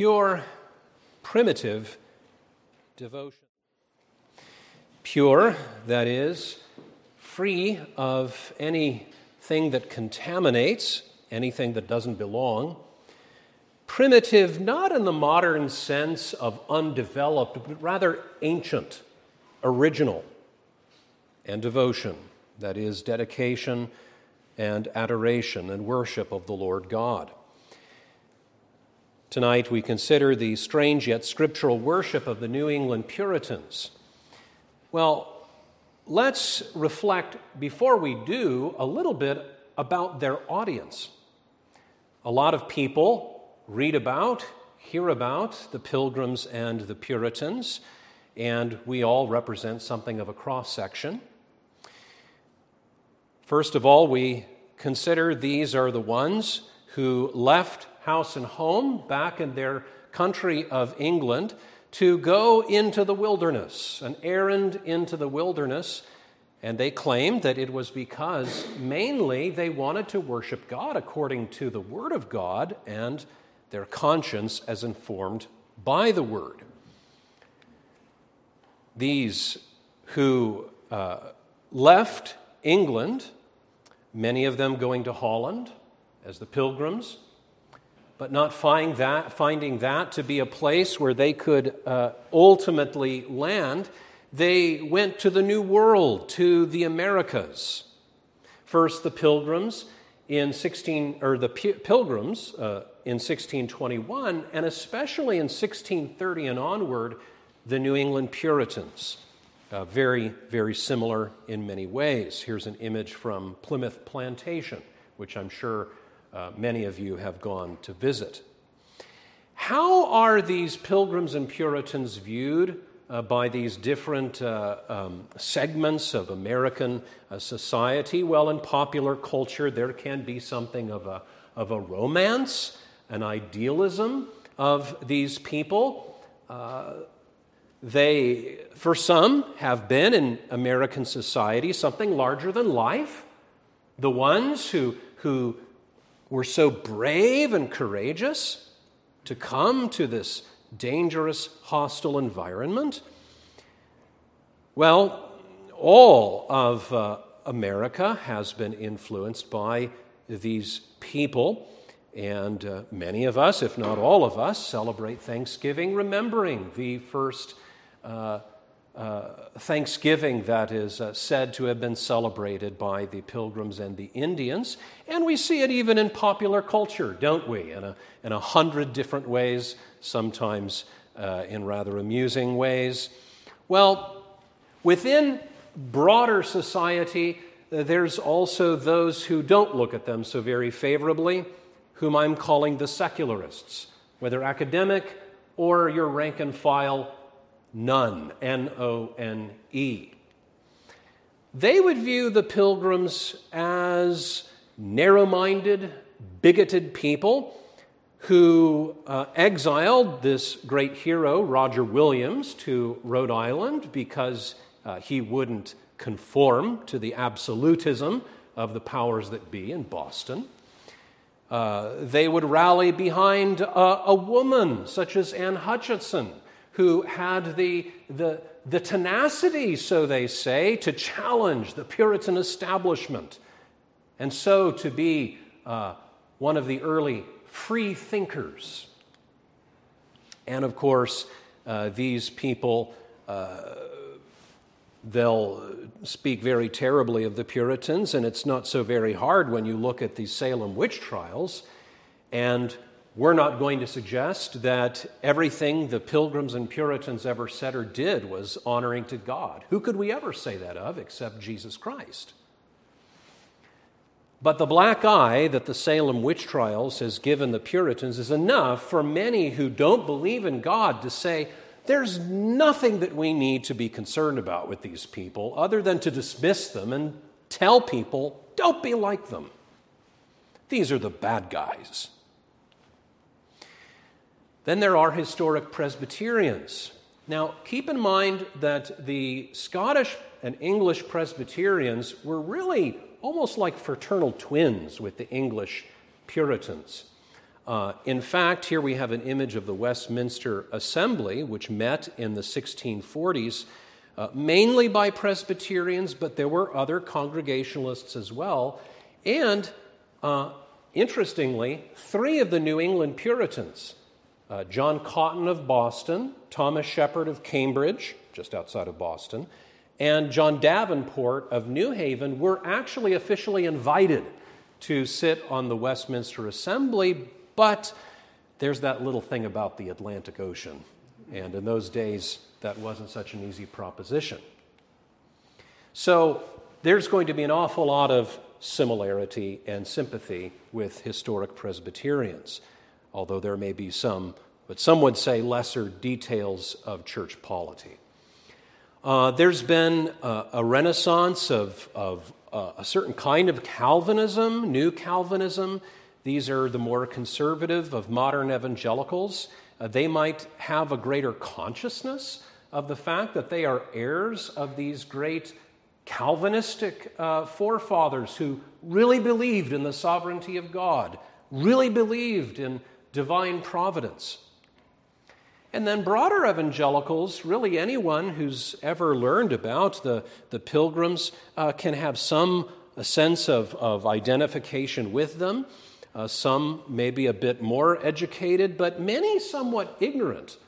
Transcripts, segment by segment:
pure, primitive devotion. Pure, that is, free of anything that contaminates, anything that doesn't belong. Primitive, not in the modern sense of undeveloped, but rather ancient, original, and devotion, that is, dedication and adoration and worship of the Lord God. Tonight we consider the strange yet scriptural worship of the New England Puritans. Well, let's reflect before we do a little bit about their audience. A lot of people read about, hear about the Pilgrims and the Puritans, and we all represent something of a cross section. First of all, we consider these are the ones who left house and home back in their country of England to go into the wilderness, an errand into the wilderness. And they claimed that it was because mainly they wanted to worship God according to the Word of God and their conscience as informed by the Word. These who uh, left England, many of them going to Holland as the pilgrims, but not find that, finding that to be a place where they could uh, ultimately land, they went to the New World, to the Americas. First, the Pilgrims in 16, or the Pilgrims uh, in 1621, and especially in 1630 and onward, the New England Puritans. Uh, very, very similar in many ways. Here's an image from Plymouth Plantation, which I'm sure uh, many of you have gone to visit. How are these pilgrims and Puritans viewed uh, by these different uh, um, segments of American uh, society? Well, in popular culture, there can be something of a, of a romance, an idealism of these people. Uh, they, for some, have been in American society something larger than life. The ones who, who were so brave and courageous to come to this dangerous, hostile environment? Well, all of uh, America has been influenced by these people, and uh, many of us, if not all of us, celebrate Thanksgiving remembering the first uh, uh, Thanksgiving that is uh, said to have been celebrated by the Pilgrims and the Indians. And we see it even in popular culture, don't we? In a, in a hundred different ways, sometimes uh, in rather amusing ways. Well, within broader society, uh, there's also those who don't look at them so very favorably, whom I'm calling the secularists, whether academic or your rank and file None, N O N E. They would view the pilgrims as narrow minded, bigoted people who uh, exiled this great hero, Roger Williams, to Rhode Island because uh, he wouldn't conform to the absolutism of the powers that be in Boston. Uh, they would rally behind a, a woman such as Anne Hutchinson, who had the, the, the tenacity, so they say, to challenge the Puritan establishment, and so to be uh, one of the early free thinkers. And of course, uh, these people, uh, they'll speak very terribly of the Puritans, and it's not so very hard when you look at the Salem witch trials and we're not going to suggest that everything the Pilgrims and Puritans ever said or did was honoring to God. Who could we ever say that of except Jesus Christ? But the black eye that the Salem witch trials has given the Puritans is enough for many who don't believe in God to say, there's nothing that we need to be concerned about with these people other than to dismiss them and tell people, don't be like them. These are the bad guys. Then there are historic Presbyterians. Now, keep in mind that the Scottish and English Presbyterians were really almost like fraternal twins with the English Puritans. Uh, in fact, here we have an image of the Westminster Assembly, which met in the 1640s, uh, mainly by Presbyterians, but there were other Congregationalists as well. And uh, interestingly, three of the New England Puritans uh, John Cotton of Boston, Thomas Shepard of Cambridge, just outside of Boston, and John Davenport of New Haven were actually officially invited to sit on the Westminster Assembly, but there's that little thing about the Atlantic Ocean. And in those days, that wasn't such an easy proposition. So there's going to be an awful lot of similarity and sympathy with historic Presbyterians, although there may be some, but some would say lesser details of church polity. Uh, there's been a, a renaissance of, of uh, a certain kind of Calvinism, new Calvinism. These are the more conservative of modern evangelicals. Uh, they might have a greater consciousness of the fact that they are heirs of these great Calvinistic uh, forefathers who really believed in the sovereignty of God, really believed in divine providence. And then broader evangelicals, really anyone who's ever learned about the, the pilgrims, uh, can have some sense of, of identification with them. Uh, some maybe a bit more educated, but many somewhat ignorant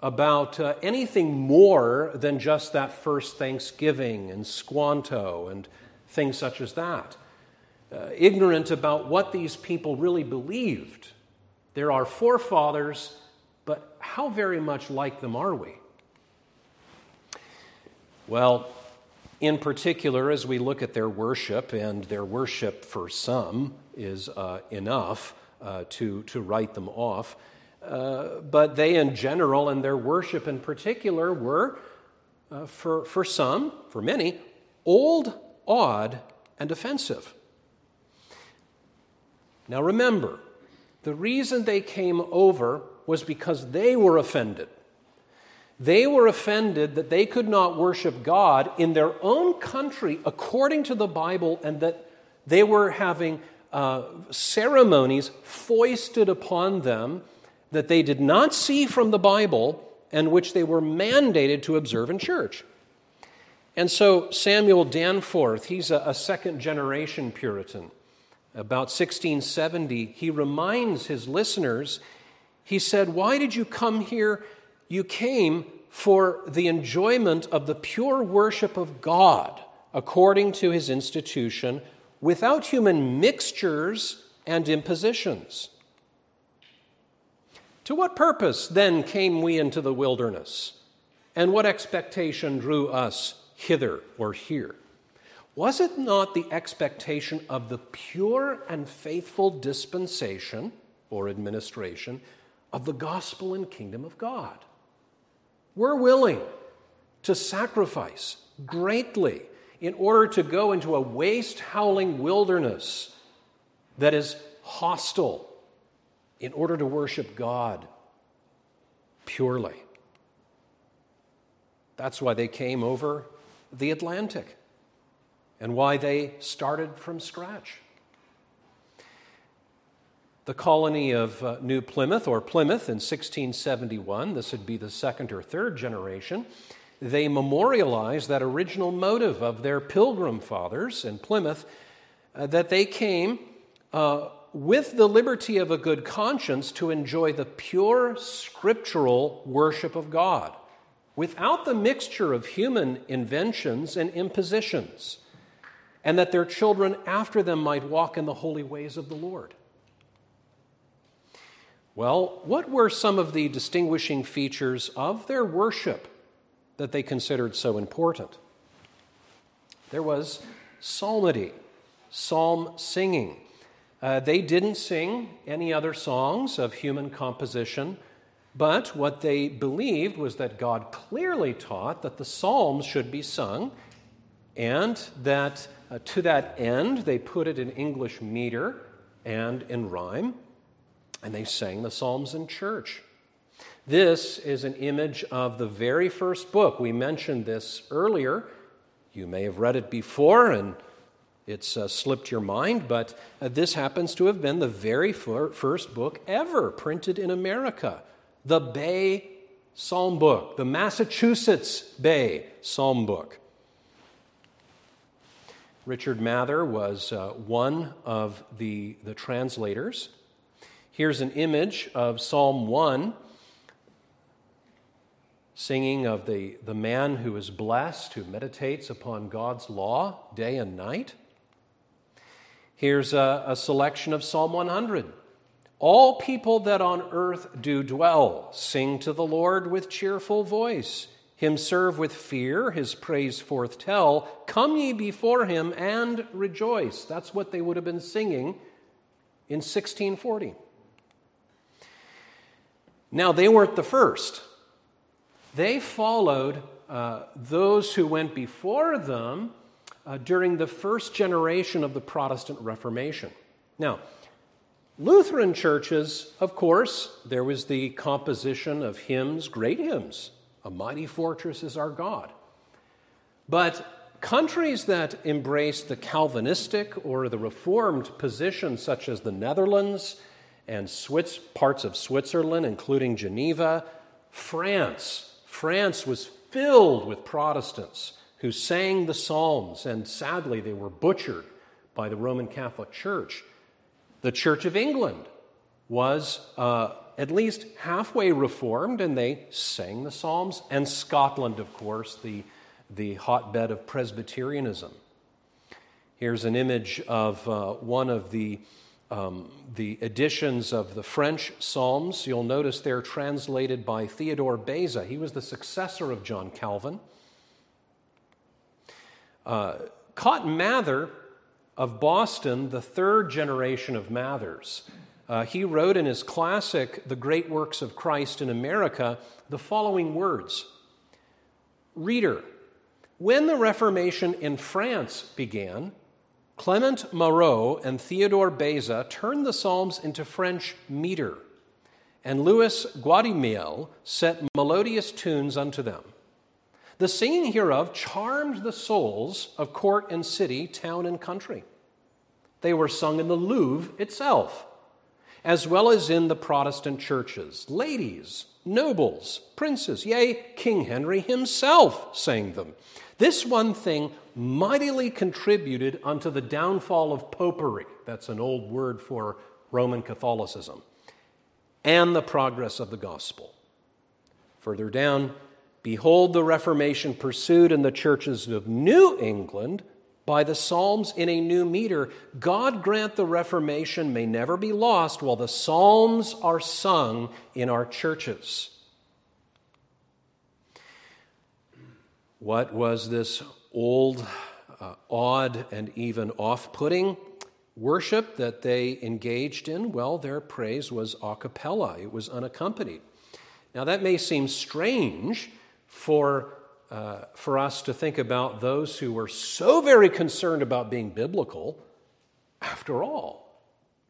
about uh, anything more than just that first Thanksgiving and Squanto and things such as that. Uh, ignorant about what these people really believed. There are our forefathers, but how very much like them are we? Well, in particular, as we look at their worship, and their worship for some is uh, enough uh, to, to write them off. Uh, but they, in general, and their worship in particular, were, uh, for, for some, for many, old, odd, and offensive. Now remember, the reason they came over was because they were offended. They were offended that they could not worship God in their own country according to the Bible and that they were having uh, ceremonies foisted upon them that they did not see from the Bible and which they were mandated to observe in church. And so Samuel Danforth, he's a, a second generation Puritan. About 1670, he reminds his listeners, he said, Why did you come here? You came for the enjoyment of the pure worship of God according to his institution without human mixtures and impositions. To what purpose then came we into the wilderness? And what expectation drew us hither or here? Was it not the expectation of the pure and faithful dispensation or administration of the gospel and kingdom of God? We're willing to sacrifice greatly in order to go into a waste howling wilderness that is hostile in order to worship God purely. That's why they came over the Atlantic and why they started from scratch. The colony of uh, New Plymouth, or Plymouth, in 1671, this would be the second or third generation, they memorialize that original motive of their pilgrim fathers in Plymouth uh, that they came uh, with the liberty of a good conscience to enjoy the pure scriptural worship of God without the mixture of human inventions and impositions, and that their children after them might walk in the holy ways of the Lord. Well, what were some of the distinguishing features of their worship that they considered so important? There was psalmody, psalm singing. Uh, they didn't sing any other songs of human composition, but what they believed was that God clearly taught that the Psalms should be sung, and that uh, to that end they put it in English meter and in rhyme, and they sang the Psalms in church. This is an image of the very first book. We mentioned this earlier. You may have read it before, and it's uh, slipped your mind, but uh, this happens to have been the very fir- first book ever printed in America the Bay Psalm Book, the Massachusetts Bay Psalm Book. Richard Mather was uh, one of the, the translators. Here's an image of Psalm 1 singing of the, the man who is blessed, who meditates upon God's law day and night. Here's a, a, selection of Psalm 100. All people that on earth do dwell sing to the Lord with cheerful voice. Him serve with fear, his praise forth tell. Come ye before him and rejoice. That's what they would have been singing in 1640. Now, they weren't the first. They followed uh, those who went before them uh, during the first generation of the Protestant Reformation. Now, Lutheran churches, of course, there was the composition of hymns, great hymns. A mighty fortress is our God. But countries that embraced the Calvinistic or the Reformed position, such as the Netherlands and Swiss, parts of Switzerland, including Geneva, France, France was filled with Protestants who sang the Psalms, and sadly, they were butchered by the Roman Catholic Church. The Church of England was uh, at least halfway reformed, and they sang the Psalms. And Scotland, of course, the, the hotbed of Presbyterianism. Here's an image of uh, one of the um, the editions of the French Psalms, you'll notice they're translated by Theodore Beza. He was the successor of John Calvin. Uh, Cotton Mather of Boston, the third generation of Mathers, uh, he wrote in his classic, The Great Works of Christ in America, the following words Reader, when the Reformation in France began, Clement Marot and Theodore Beza turned the Psalms into French meter, and Louis Gaudimiel set melodious tunes unto them. The singing hereof charmed the souls of court and city, town and country. They were sung in the Louvre itself, as well as in the Protestant churches. Ladies, nobles, princes, yea, King Henry himself sang them. This one thing mightily contributed unto the downfall of popery. That's an old word for Roman Catholicism. And the progress of the gospel. Further down, behold the Reformation pursued in the churches of New England by the Psalms in a new meter. God grant the Reformation may never be lost while the Psalms are sung in our churches. What was this old, uh, odd, and even off putting worship that they engaged in? Well, their praise was a cappella, it was unaccompanied. Now, that may seem strange for, uh, for us to think about those who were so very concerned about being biblical. After all,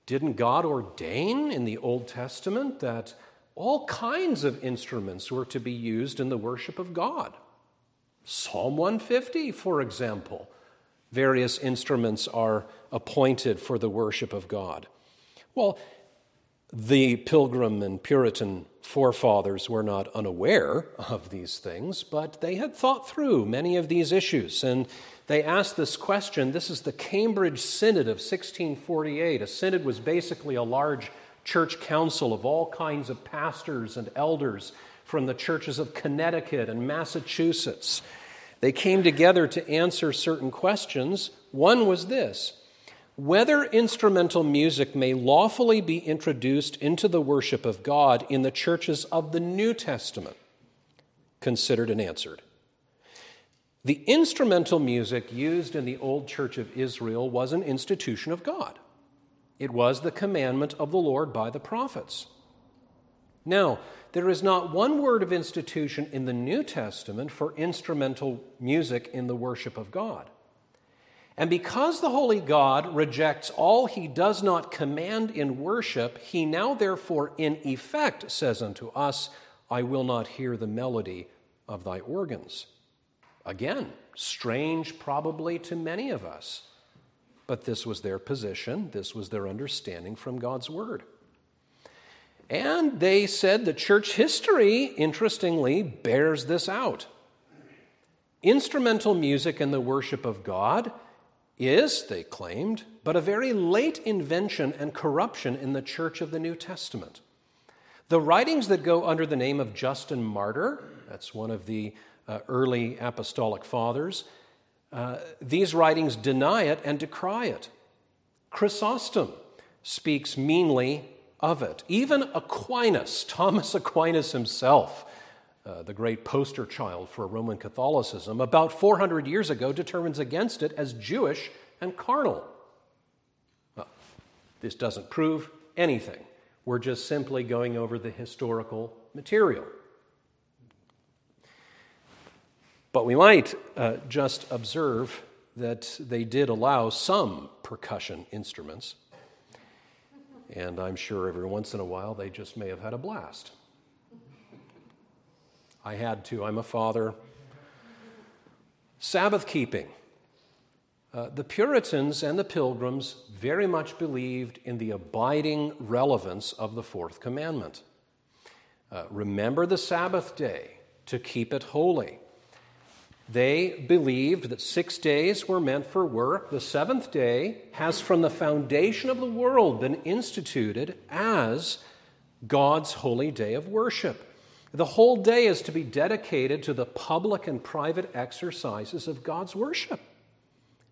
didn't God ordain in the Old Testament that all kinds of instruments were to be used in the worship of God? Psalm 150, for example. Various instruments are appointed for the worship of God. Well, the Pilgrim and Puritan forefathers were not unaware of these things, but they had thought through many of these issues. And they asked this question. This is the Cambridge Synod of 1648. A synod was basically a large church council of all kinds of pastors and elders from the churches of Connecticut and Massachusetts. They came together to answer certain questions. One was this whether instrumental music may lawfully be introduced into the worship of God in the churches of the New Testament. Considered and answered. The instrumental music used in the Old Church of Israel was an institution of God. It was the commandment of the Lord by the prophets. Now, there is not one word of institution in the New Testament for instrumental music in the worship of God. And because the Holy God rejects all he does not command in worship, he now, therefore, in effect says unto us, I will not hear the melody of thy organs. Again, strange probably to many of us. but this was their position, this was their understanding from God's Word. And they said that church history, interestingly, bears this out. Instrumental music in the worship of God is, they claimed, but a very late invention and corruption in the church of the New Testament. The writings that go under the name of Justin Martyr, that's one of the uh, early apostolic fathers, uh, these writings deny it and decry it. Chrysostom speaks meanly of it. Even Aquinas, Thomas Aquinas himself, uh, the great poster child for Roman Catholicism, about 400 years ago determines against it as Jewish and carnal. Well, this doesn't prove anything. We're just simply going over the historical material. But we might uh, just observe that they did allow some percussion instruments. And I'm sure every once in a while they just may have had a blast. I had to. I'm a father. Sabbath keeping. Uh, the Puritans and the Pilgrims very much believed in the abiding relevance of the fourth commandment. Uh, remember the Sabbath day to keep it holy. They believed that six days were meant for work. The seventh day has, from the foundation of the world, been instituted as God's holy day of worship. The whole day is to be dedicated to the public and private exercises of God's worship.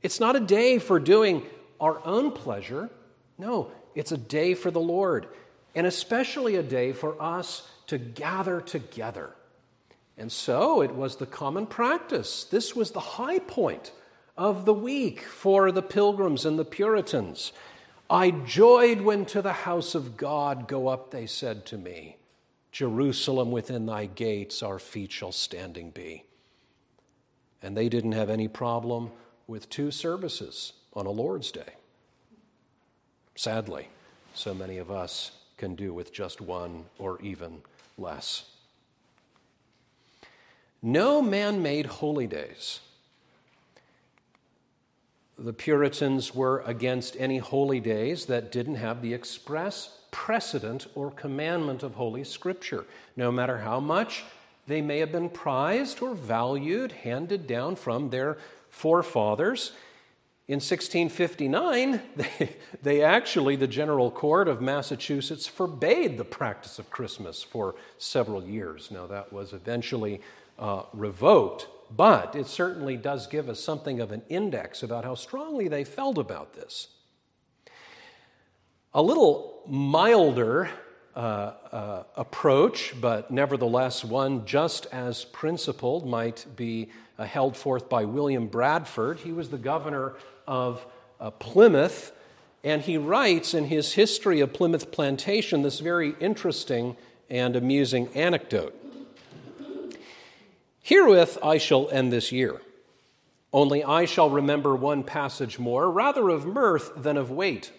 It's not a day for doing our own pleasure. No, it's a day for the Lord, and especially a day for us to gather together and so it was the common practice. This was the high point of the week for the pilgrims and the Puritans. I joyed when to the house of God go up, they said to me. Jerusalem within thy gates our feet shall standing be. And they didn't have any problem with two services on a Lord's Day. Sadly, so many of us can do with just one or even less. No man made holy days. The Puritans were against any holy days that didn't have the express precedent or commandment of Holy Scripture, no matter how much they may have been prized or valued, handed down from their forefathers. In 1659, they, they, actually, the General Court of Massachusetts, forbade the practice of Christmas for several years. Now, that was eventually uh, revoked, but it certainly does give us something of an index about how strongly they felt about this. A little milder uh, uh, approach, but nevertheless one just as principled, might be uh, held forth by William Bradford. He was the governor of uh, Plymouth, and he writes in his History of Plymouth Plantation this very interesting and amusing anecdote. Herewith I shall end this year. Only I shall remember one passage more, rather of mirth than of weight.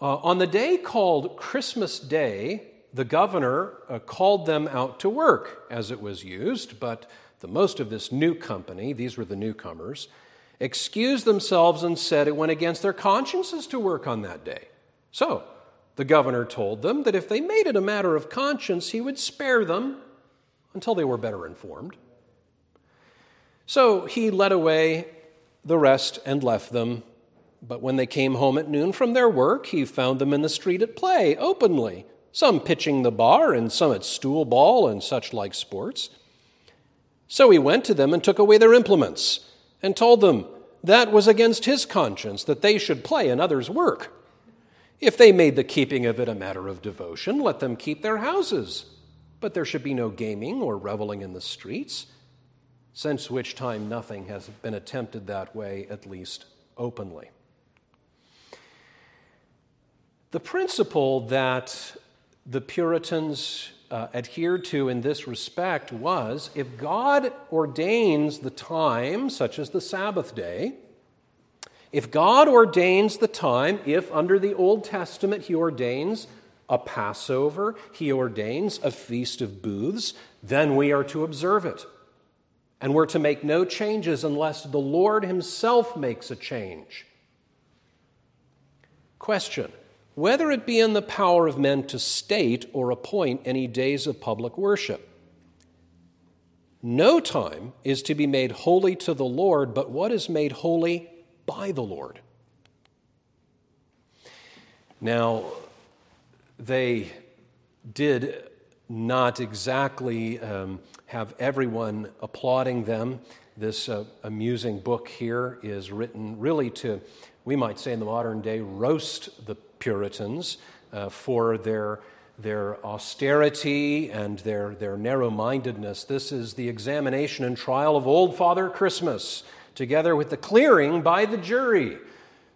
Uh, on the day called Christmas Day, the governor uh, called them out to work, as it was used, but the most of this new company, these were the newcomers, excused themselves and said it went against their consciences to work on that day. So the governor told them that if they made it a matter of conscience, he would spare them until they were better informed. So he led away the rest and left them. But when they came home at noon from their work, he found them in the street at play, openly, some pitching the bar and some at stool ball and such like sports. So he went to them and took away their implements, and told them that was against his conscience that they should play another's work. If they made the keeping of it a matter of devotion, let them keep their houses but there should be no gaming or reveling in the streets, since which time nothing has been attempted that way, at least openly. The principle that the Puritans uh, adhered to in this respect was if God ordains the time, such as the Sabbath day, if God ordains the time, if under the Old Testament he ordains a Passover, he ordains a feast of booths, then we are to observe it. And we're to make no changes unless the Lord himself makes a change Question Whether it be in the power of men to state or appoint any days of public worship. No time is to be made holy to the Lord, but what is made holy by the Lord. Now, they did not exactly um, have everyone applauding them. This uh, amusing book here is written really to, we might say in the modern day, roast the Puritans uh, for their, their austerity and their, their narrow mindedness. This is the examination and trial of Old Father Christmas, together with the clearing by the jury.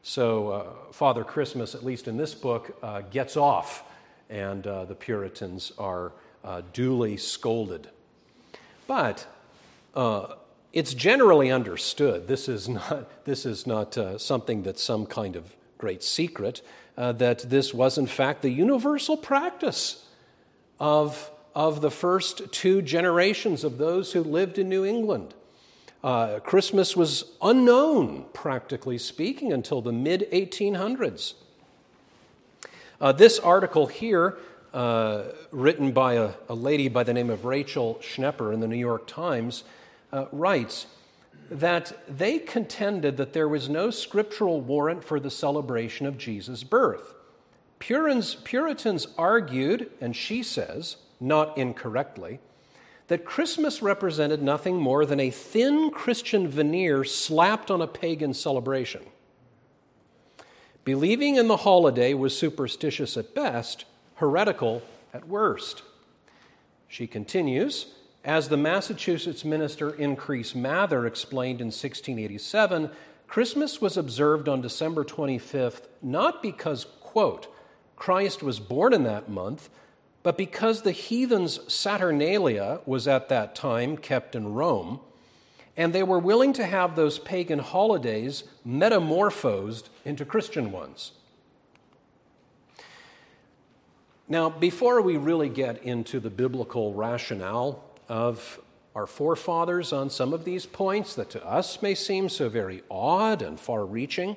So, uh, Father Christmas, at least in this book, uh, gets off, and uh, the Puritans are uh, duly scolded. But uh, it's generally understood, this is not, this is not uh, something that's some kind of great secret, uh, that this was in fact the universal practice of, of the first two generations of those who lived in New England. Uh, Christmas was unknown, practically speaking, until the mid 1800s. Uh, this article here uh, written by a, a, lady by the name of Rachel Schnepper in the New York Times, uh, writes that they contended that there was no scriptural warrant for the celebration of Jesus' birth. Puritans, Puritans argued, and she says, not incorrectly, that Christmas represented nothing more than a thin Christian veneer slapped on a pagan celebration. Believing in the holiday was superstitious at best, heretical at worst. She continues As the Massachusetts minister Increase Mather explained in 1687, Christmas was observed on December 25th not because, quote, Christ was born in that month, but because the heathens' Saturnalia was at that time kept in Rome, and they were willing to have those pagan holidays metamorphosed into Christian ones. Now, before we really get into the biblical rationale of our forefathers on some of these points that to us may seem so very odd and far reaching,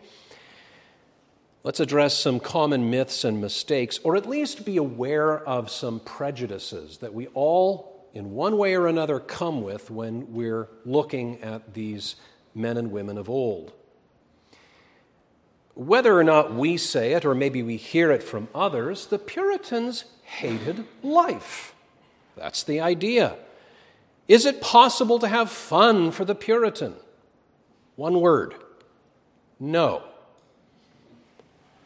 let's address some common myths and mistakes, or at least be aware of some prejudices that we all, in one way or another, come with when we're looking at these men and women of old whether or not we say it, or maybe we hear it from others, the Puritans hated life. That's the idea. Is it possible to have fun for the Puritan? One word no.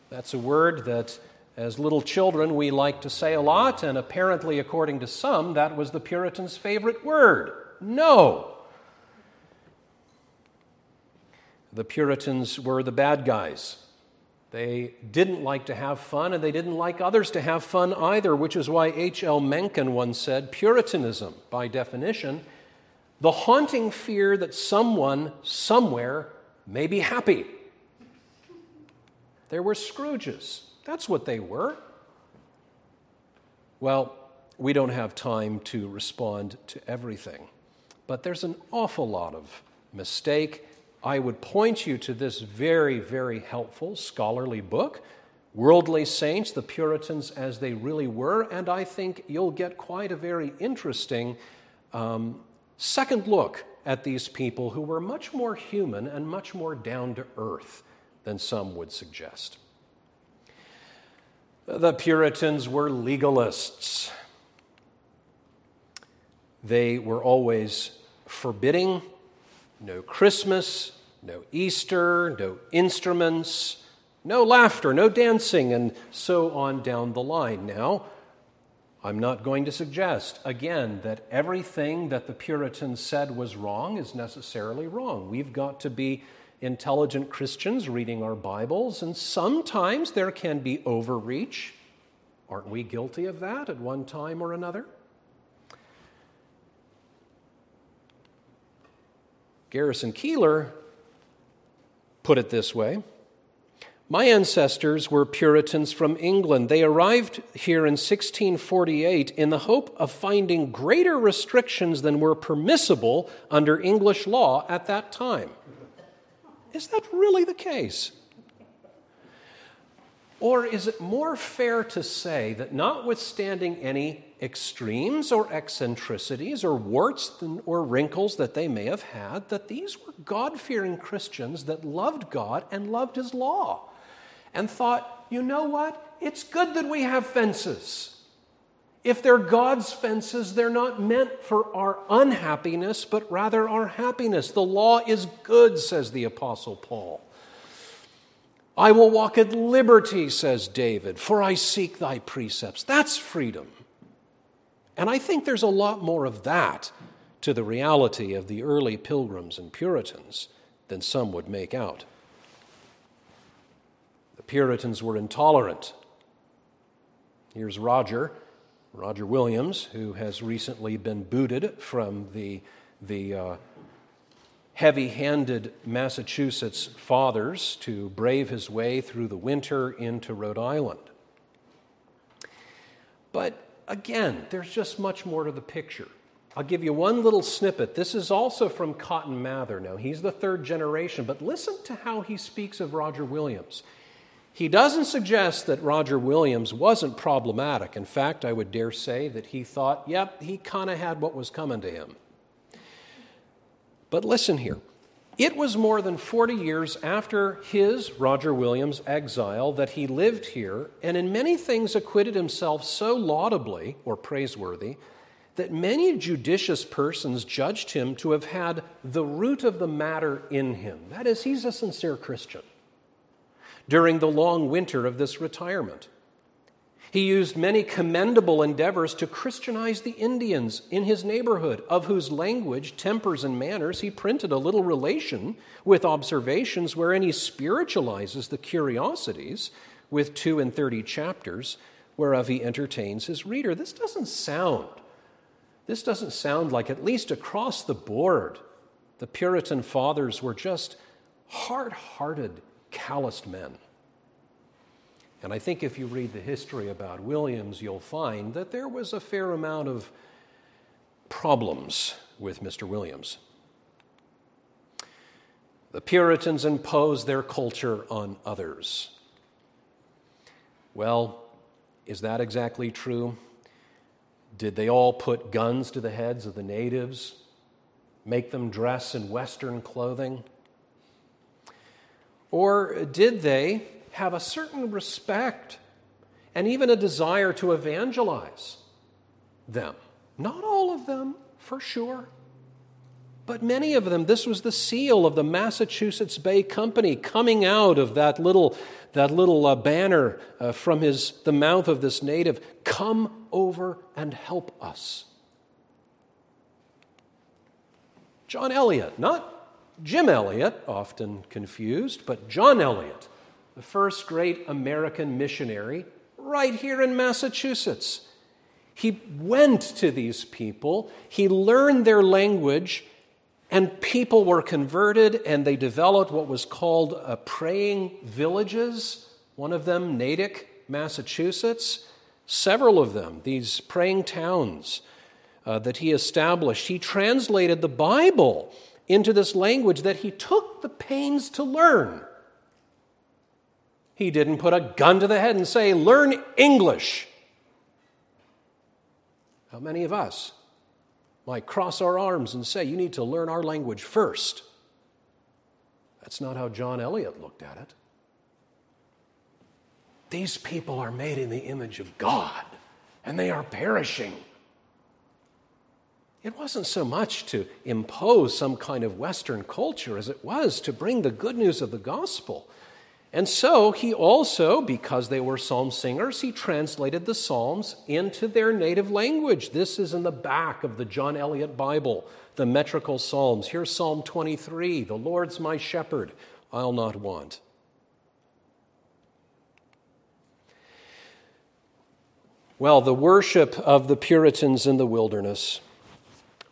That's a word that, as little children, we like to say a lot, and apparently, according to some, that was the Puritans' favorite word no. The Puritans were the bad guys. They didn't like to have fun, and they didn't like others to have fun either, which is why H.L. Mencken once said Puritanism, by definition, the haunting fear that someone somewhere may be happy. There were Scrooges. That's what they were. Well, we don't have time to respond to everything, but there's an awful lot of mistake I would point you to this very, very helpful scholarly book, Worldly Saints, the Puritans as They Really Were, and I think you'll get quite a very interesting um, second look at these people who were much more human and much more down to earth than some would suggest. The Puritans were legalists. They were always forbidding no Christmas, no Easter, no instruments, no laughter, no dancing, and so on down the line. Now, I'm not going to suggest, again, that everything that the Puritans said was wrong is necessarily wrong. We've got to be intelligent Christians reading our Bibles, and sometimes there can be overreach. Aren't we guilty of that at one time or another? Garrison Keillor put it this way My ancestors were Puritans from England. They arrived here in 1648 in the hope of finding greater restrictions than were permissible under English law at that time. Is that really the case? Or is it more fair to say that, notwithstanding any extremes or eccentricities or warts or wrinkles that they may have had, that these were God fearing Christians that loved God and loved His law and thought, you know what? It's good that we have fences. If they're God's fences, they're not meant for our unhappiness, but rather our happiness. The law is good, says the Apostle Paul. I will walk at liberty, says David, for I seek thy precepts. That's freedom. And I think there's a lot more of that to the reality of the early pilgrims and Puritans than some would make out. The Puritans were intolerant. Here's Roger, Roger Williams, who has recently been booted from the, the uh, heavy handed Massachusetts fathers to brave his way through the winter into Rhode Island. But again, there's just much more to the picture. I'll give you one little snippet. This is also from Cotton Mather. Now, he's the third generation, but listen to how he speaks of Roger Williams. He doesn't suggest that Roger Williams wasn't problematic. In fact, I would dare say that he thought, yep, he kind of had what was coming to him. But listen here. It was more than 40 years after his, Roger Williams, exile that he lived here and in many things acquitted himself so laudably or praiseworthy that many judicious persons judged him to have had the root of the matter in him. That is, he's a sincere Christian during the long winter of this retirement. He used many commendable endeavors to Christianize the Indians in his neighborhood, of whose language, tempers, and manners he printed a little relation with observations wherein he spiritualizes the curiosities with two and thirty chapters whereof he entertains his reader. This doesn't sound, this doesn't sound like, at least across the board, the Puritan fathers were just hard hearted, calloused men. And I think if you read the history about Williams, you'll find that there was a fair amount of problems with Mr. Williams. The Puritans imposed their culture on others. Well, is that exactly true? Did they all put guns to the heads of the natives, make them dress in Western clothing? Or did they have a certain respect and even a desire to evangelize them. Not all of them, for sure. But many of them, this was the seal of the Massachusetts Bay Company coming out of that little, that little uh, banner uh, from his, the mouth of this native Come over and help us. John Eliot, not Jim Elliot, often confused, but John Eliot the first great American missionary, right here in Massachusetts. He went to these people, he learned their language, and people were converted, and they developed what was called praying villages, one of them, Natick, Massachusetts, several of them, these praying towns uh, that he established. He translated the Bible into this language that he took the pains to learn. He didn't put a gun to the head and say, Learn English. How many of us might cross our arms and say, You need to learn our language first? That's not how John Eliot looked at it. These people are made in the image of God, and they are perishing. It wasn't so much to impose some kind of Western culture as it was to bring the good news of the gospel and so he also, because they were psalm singers, he translated the psalms into their native language. This is in the back of the John Eliot Bible, the metrical psalms. Here's Psalm 23 The Lord's my shepherd, I'll not want. Well, the worship of the Puritans in the wilderness.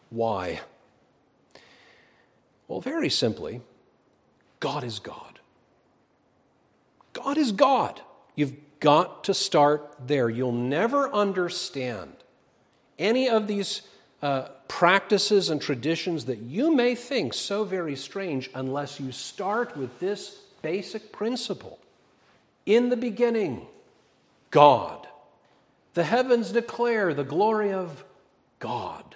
Why? Well, very simply, God is God. God is God. You've got to start there. You'll never understand any of these uh, practices and traditions that you may think so very strange unless you start with this basic principle In the beginning, God. The heavens declare the glory of God.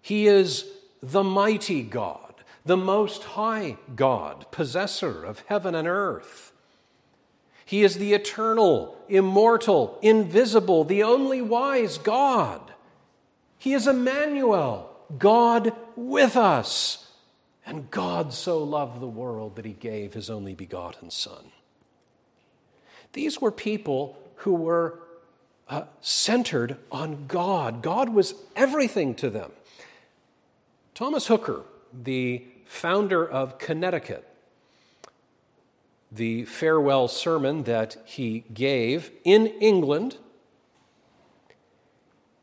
He is the mighty God, the most high God, possessor of heaven and earth. He is the eternal, immortal, invisible, the only wise God. He is Emmanuel, God with us. And God so loved the world that he gave his only begotten Son. These were people who were uh, centered on God. God was everything to them. Thomas Hooker, the founder of Connecticut, the farewell sermon that he gave in England,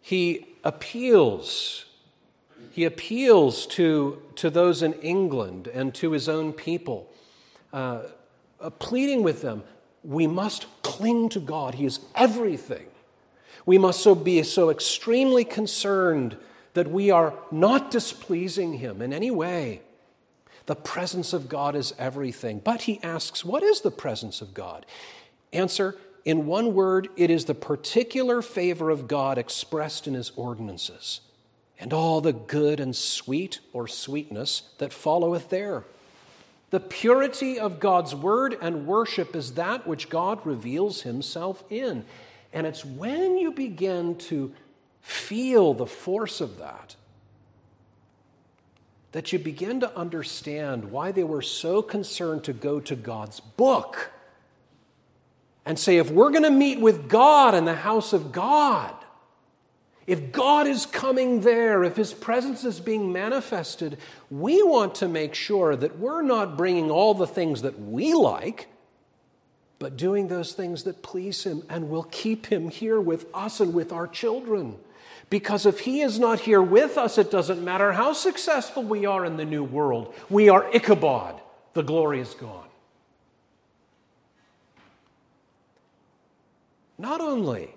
he appeals. He appeals to, to those in England and to his own people, uh, uh, pleading with them we must cling to God. He is everything. We must so be so extremely concerned that we are not displeasing Him in any way. The presence of God is everything. But he asks, What is the presence of God? Answer In one word, it is the particular favor of God expressed in his ordinances, and all the good and sweet or sweetness that followeth there. The purity of God's word and worship is that which God reveals himself in. And it's when you begin to feel the force of that that you begin to understand why they were so concerned to go to God's book and say, if we're going to meet with God in the house of God, if God is coming there, if His presence is being manifested, we want to make sure that we're not bringing all the things that we like, but doing those things that please Him and will keep Him here with us and with our children. Because if He is not here with us, it doesn't matter how successful we are in the new world. We are Ichabod. The glory is gone. Not only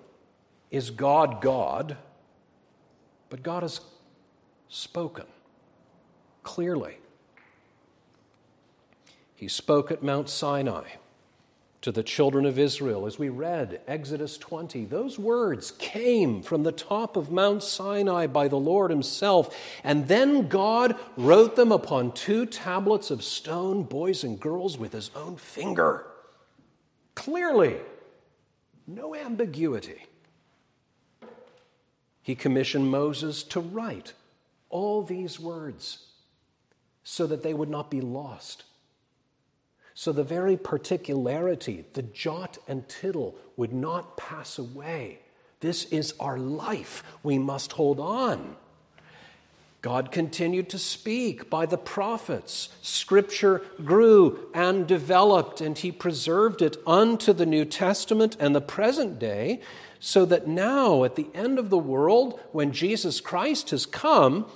is God God, but God has spoken clearly. He spoke at Mount Sinai to the children of Israel, as we read Exodus 20. Those words came from the top of Mount Sinai by the Lord Himself, and then God wrote them upon two tablets of stone, boys and girls, with His own finger. Clearly, no ambiguity he commissioned Moses to write all these words so that they would not be lost. So the very particularity, the jot and tittle, would not pass away. This is our life. We must hold on. God continued to speak by the prophets. Scripture grew and developed, and He preserved it unto the New Testament and the present day so that now, at the end of the world, when Jesus Christ has come,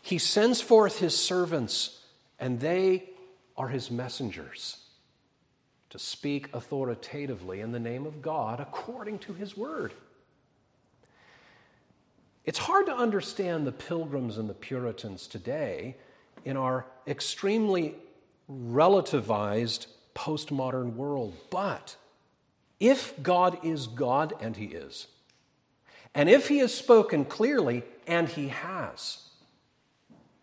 he sends forth his servants, and they are his messengers to speak authoritatively in the name of God according to his word. It's hard to understand the pilgrims and the Puritans today in our extremely relativized postmodern world, but if God is God, and He is, and if He has spoken clearly, and He has,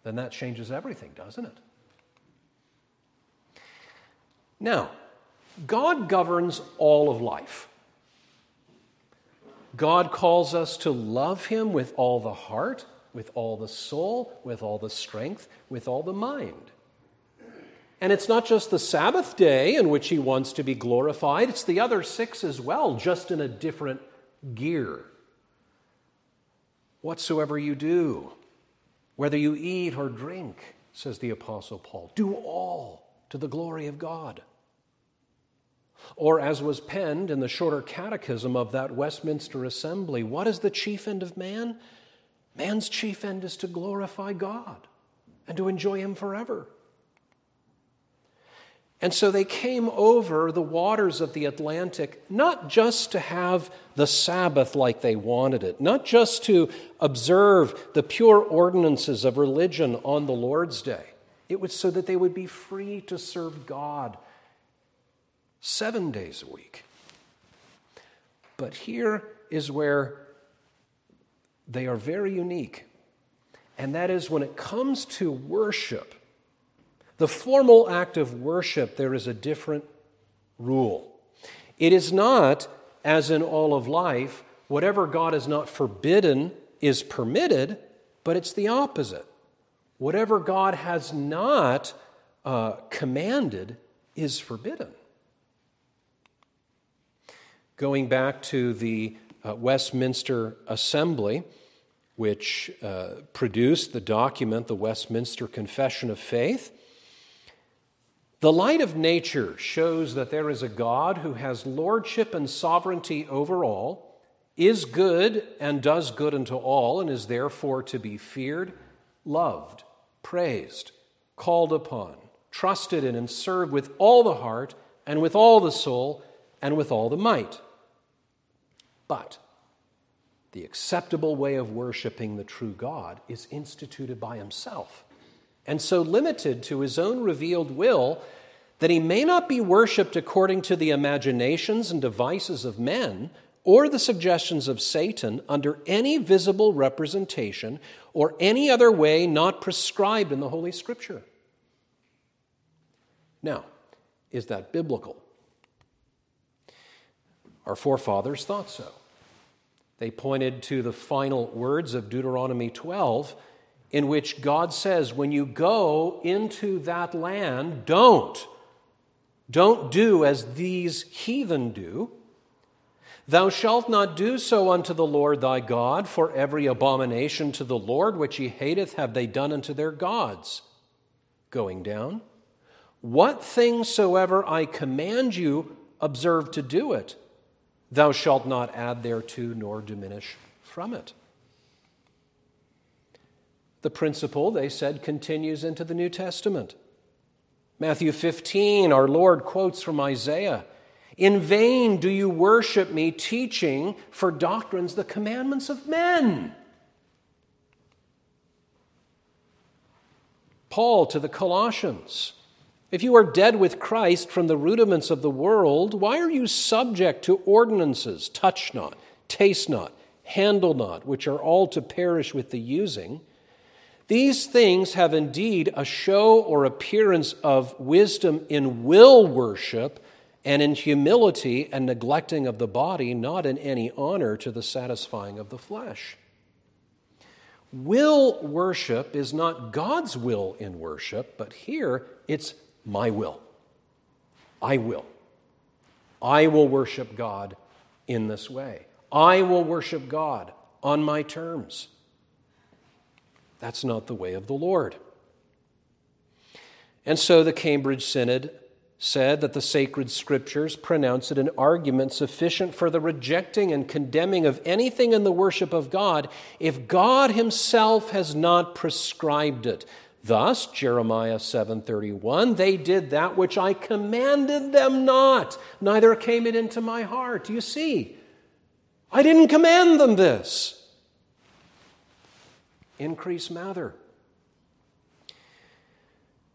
then that changes everything, doesn't it? Now, God governs all of life. God calls us to love Him with all the heart, with all the soul, with all the strength, with all the mind. And it's not just the Sabbath day in which he wants to be glorified, it's the other six as well, just in a different gear. Whatsoever you do, whether you eat or drink, says the Apostle Paul, do all to the glory of God. Or, as was penned in the shorter catechism of that Westminster Assembly, what is the chief end of man? Man's chief end is to glorify God and to enjoy Him forever. And so they came over the waters of the Atlantic, not just to have the Sabbath like they wanted it, not just to observe the pure ordinances of religion on the Lord's Day. It was so that they would be free to serve God, seven days a week. But here is where they are very unique. And that is when it comes to worship, the formal act of worship, there is a different rule. It is not, as in all of life, whatever God has not forbidden is permitted, but it's the opposite. Whatever God has not uh, commanded is forbidden. Going back to the uh, Westminster Assembly, which uh, produced the document, the Westminster Confession of Faith, the light of nature shows that there is a God who has lordship and sovereignty over all, is good and does good unto all, and is therefore to be feared, loved, praised, called upon, trusted in, and served with all the heart, and with all the soul, and with all the might. But the acceptable way of worshiping the true God is instituted by himself and so limited to his own revealed will that he may not be worshiped according to the imaginations and devices of men or the suggestions of Satan under any visible representation or any other way not prescribed in the Holy Scripture. Now, is that biblical? Our forefathers thought so. They pointed to the final words of Deuteronomy 12 in which God says, When you go into that land, don't. Don't do as these heathen do. Thou shalt not do so unto the Lord thy God, for every abomination to the Lord which he hateth have they done unto their gods. Going down. What things soever I command you, observe to do it. Thou shalt not add thereto nor diminish from it. The principle, they said, continues into the New Testament. Matthew 15, our Lord quotes from Isaiah In vain do you worship me, teaching for doctrines the commandments of men. Paul to the Colossians If you are dead with Christ from the rudiments of the world, why are you subject to ordinances, touch not, taste not, handle not, which are all to perish with the using? These things have indeed a show or appearance of wisdom in will worship and in humility and neglecting of the body, not in any honor to the satisfying of the flesh. Will worship is not God's will in worship, but here it's my will. I will. I will worship God in this way. I will worship God on my terms. That's not the way of the Lord. And so the Cambridge Synod said that the sacred scriptures pronounce it an argument sufficient for the rejecting and condemning of anything in the worship of God if God himself has not prescribed it. Thus, Jeremiah 7:31, they did that which I commanded them not, neither came it into my heart. You see? I didn't command them this. Increase Mather.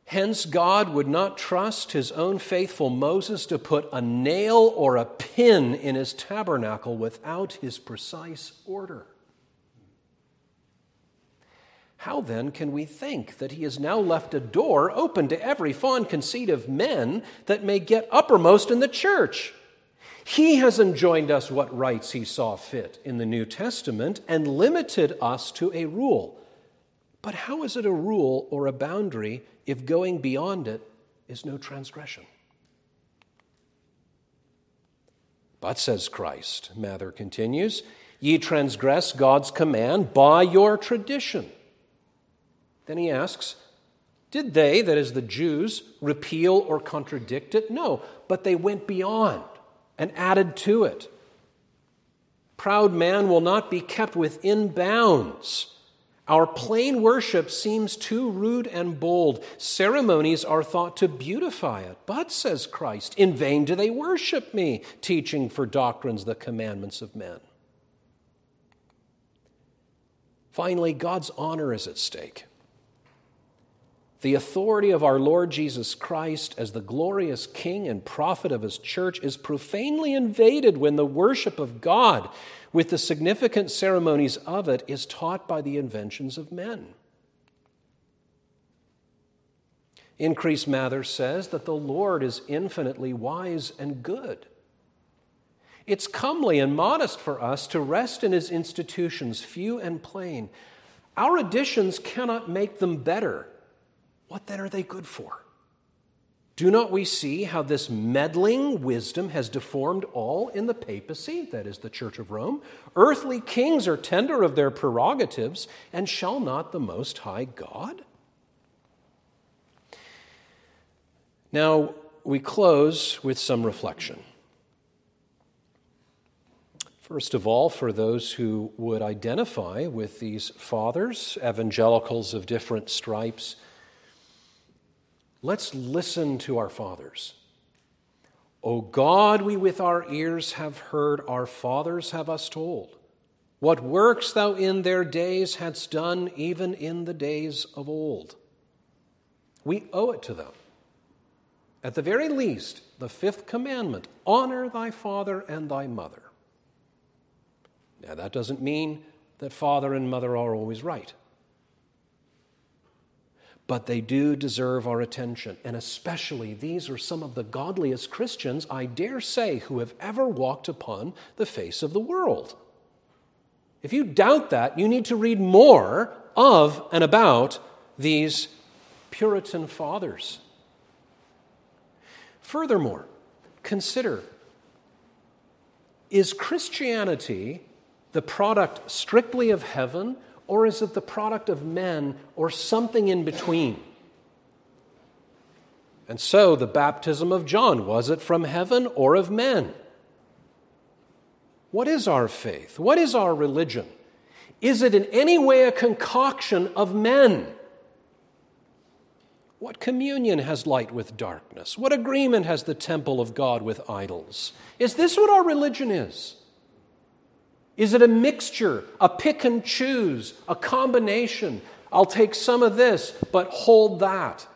Hence, God would not trust his own faithful Moses to put a nail or a pin in his tabernacle without his precise order. How then can we think that he has now left a door open to every fond conceit of men that may get uppermost in the church? He has enjoined us what rites he saw fit in the New Testament and limited us to a rule. But how is it a rule or a boundary if going beyond it is no transgression? But, says Christ, Mather continues, ye transgress God's command by your tradition. Then he asks, Did they, that is the Jews, repeal or contradict it? No, but they went beyond and added to it. Proud man will not be kept within bounds. Our plain worship seems too rude and bold. Ceremonies are thought to beautify it. But, says Christ, in vain do they worship me, teaching for doctrines the commandments of men. Finally, God's honor is at stake. The authority of our Lord Jesus Christ as the glorious King and prophet of his church is profanely invaded when the worship of God, with the significant ceremonies of it, is taught by the inventions of men. Increase Mather says that the Lord is infinitely wise and good. It's comely and modest for us to rest in his institutions, few and plain. Our additions cannot make them better what then are they good for? Do not we see how this meddling wisdom has deformed all in the papacy, that is, the Church of Rome? Earthly kings are tender of their prerogatives, and shall not the Most High God? Now, we close with some reflection. First of all, for those who would identify with these fathers, evangelicals of different stripes, Let's listen to our fathers. O God, we with our ears have heard, our fathers have us told. What works thou in their days hadst done, even in the days of old. We owe it to them. At the very least, the fifth commandment honor thy father and thy mother. Now, that doesn't mean that father and mother are always right but they do deserve our attention. And especially, these are some of the godliest Christians, I dare say, who have ever walked upon the face of the world. If you doubt that, you need to read more of and about these Puritan fathers. Furthermore, consider is Christianity the product strictly of heaven or is it the product of men or something in between? And so, the baptism of John, was it from heaven or of men? What is our faith? What is our religion? Is it in any way a concoction of men? What communion has light with darkness? What agreement has the temple of God with idols? Is this what our religion is? Is it a mixture, a pick and choose, a combination? I'll take some of this, but hold that.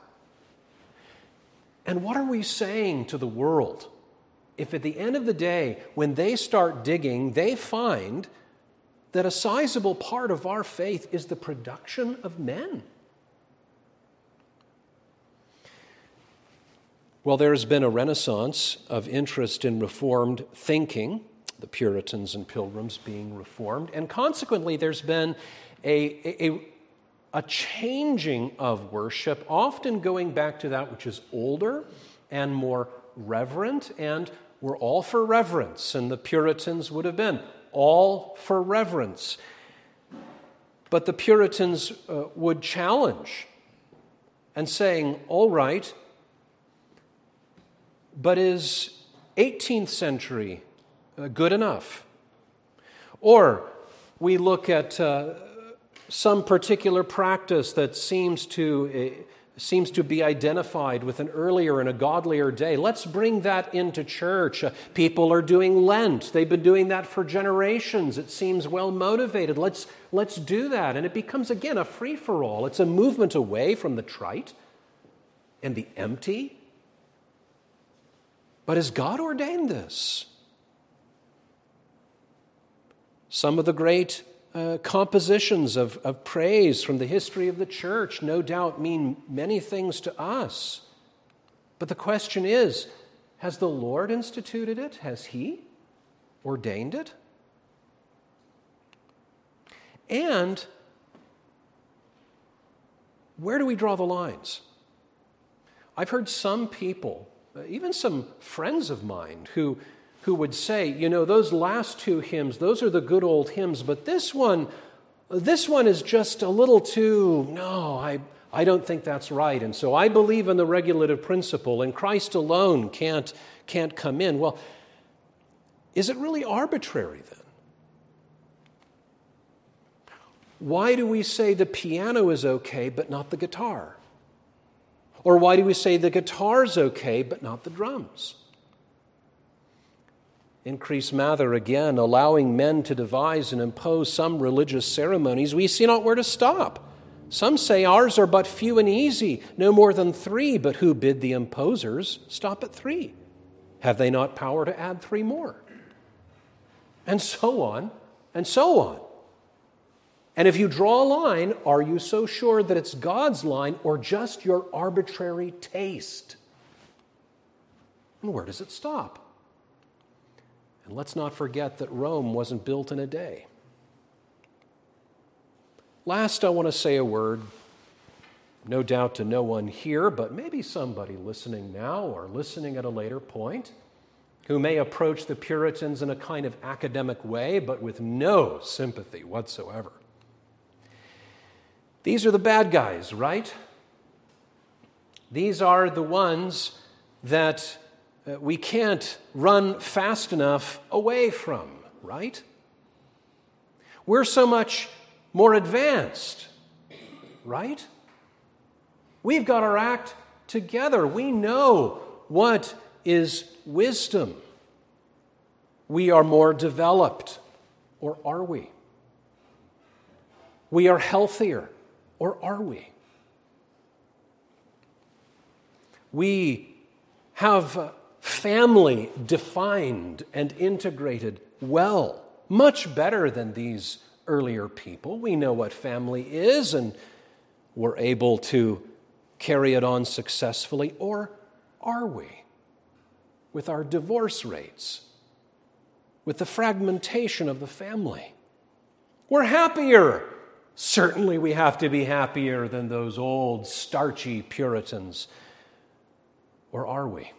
And what are we saying to the world? If at the end of the day, when they start digging, they find that a sizable part of our faith is the production of men. Well, there has been a renaissance of interest in Reformed thinking the Puritans and Pilgrims being reformed. And consequently, there's been a, a, a changing of worship, often going back to that which is older and more reverent. And we're all for reverence, and the Puritans would have been all for reverence. But the Puritans uh, would challenge and saying, all right, but is 18th century good enough. Or we look at uh, some particular practice that seems to, uh, seems to be identified with an earlier and a godlier day. Let's bring that into church. Uh, people are doing Lent, they've been doing that for generations. It seems well motivated. Let's, let's do that. And it becomes, again, a free for all. It's a movement away from the trite and the empty. But has God ordained this? Some of the great uh, compositions of, of praise from the history of the church no doubt mean many things to us. But the question is has the Lord instituted it? Has He ordained it? And where do we draw the lines? I've heard some people, uh, even some friends of mine, who who would say, you know, those last two hymns, those are the good old hymns, but this one, this one is just a little too, no, I, I don't think that's right. And so I believe in the regulative principle, and Christ alone can't, can't come in. Well, is it really arbitrary then? Why do we say the piano is okay but not the guitar? Or why do we say the guitar's okay but not the drums? Increase Mather again, allowing men to devise and impose some religious ceremonies, we see not where to stop. Some say ours are but few and easy, no more than three, but who bid the imposers stop at three? Have they not power to add three more? And so on, and so on. And if you draw a line, are you so sure that it's God's line or just your arbitrary taste? And where does it stop? And let's not forget that Rome wasn't built in a day. Last, I want to say a word, no doubt to no one here, but maybe somebody listening now or listening at a later point who may approach the Puritans in a kind of academic way, but with no sympathy whatsoever. These are the bad guys, right? These are the ones that we can't run fast enough away from, right? We're so much more advanced, right? We've got our act together. We know what is wisdom. We are more developed, or are we? We are healthier, or are we? We have uh, family defined and integrated well, much better than these earlier people. We know what family is and we're able to carry it on successfully, or are we? With our divorce rates, with the fragmentation of the family. We're happier. Certainly, we have to be happier than those old, starchy Puritans. Or are we?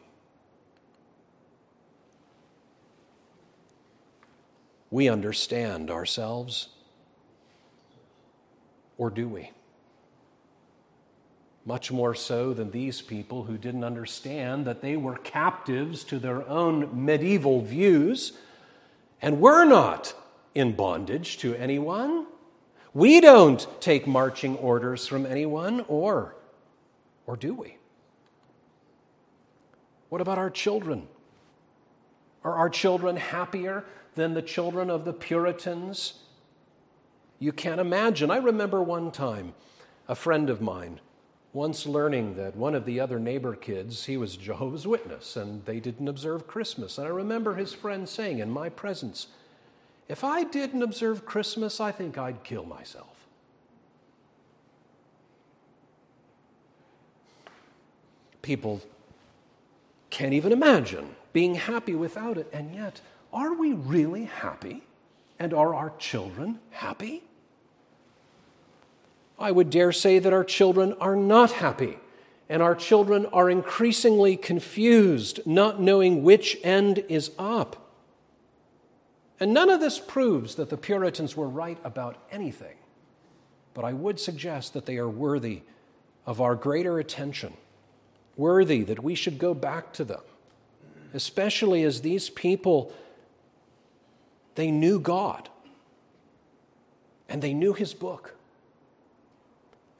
We understand ourselves? Or do we? Much more so than these people who didn't understand that they were captives to their own medieval views and were not in bondage to anyone. We don't take marching orders from anyone, or, or do we? What about our children? Are our children happier than the children of the Puritans? You can't imagine. I remember one time a friend of mine once learning that one of the other neighbor kids, he was Jehovah's Witness and they didn't observe Christmas. And I remember his friend saying in my presence, If I didn't observe Christmas, I think I'd kill myself. People can't even imagine being happy without it, and yet are we really happy? And are our children happy? I would dare say that our children are not happy, and our children are increasingly confused, not knowing which end is up. And none of this proves that the Puritans were right about anything, but I would suggest that they are worthy of our greater attention, worthy that we should go back to them, especially as these people they knew God and they knew His book.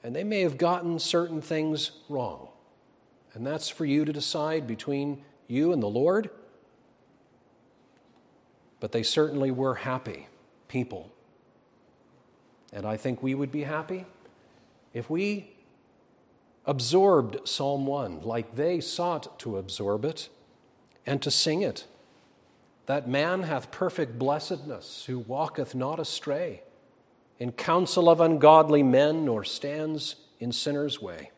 And they may have gotten certain things wrong. And that's for you to decide between you and the Lord. But they certainly were happy people. And I think we would be happy if we absorbed Psalm 1 like they sought to absorb it and to sing it that man hath perfect blessedness, who walketh not astray, in counsel of ungodly men, nor stands in sinners' way.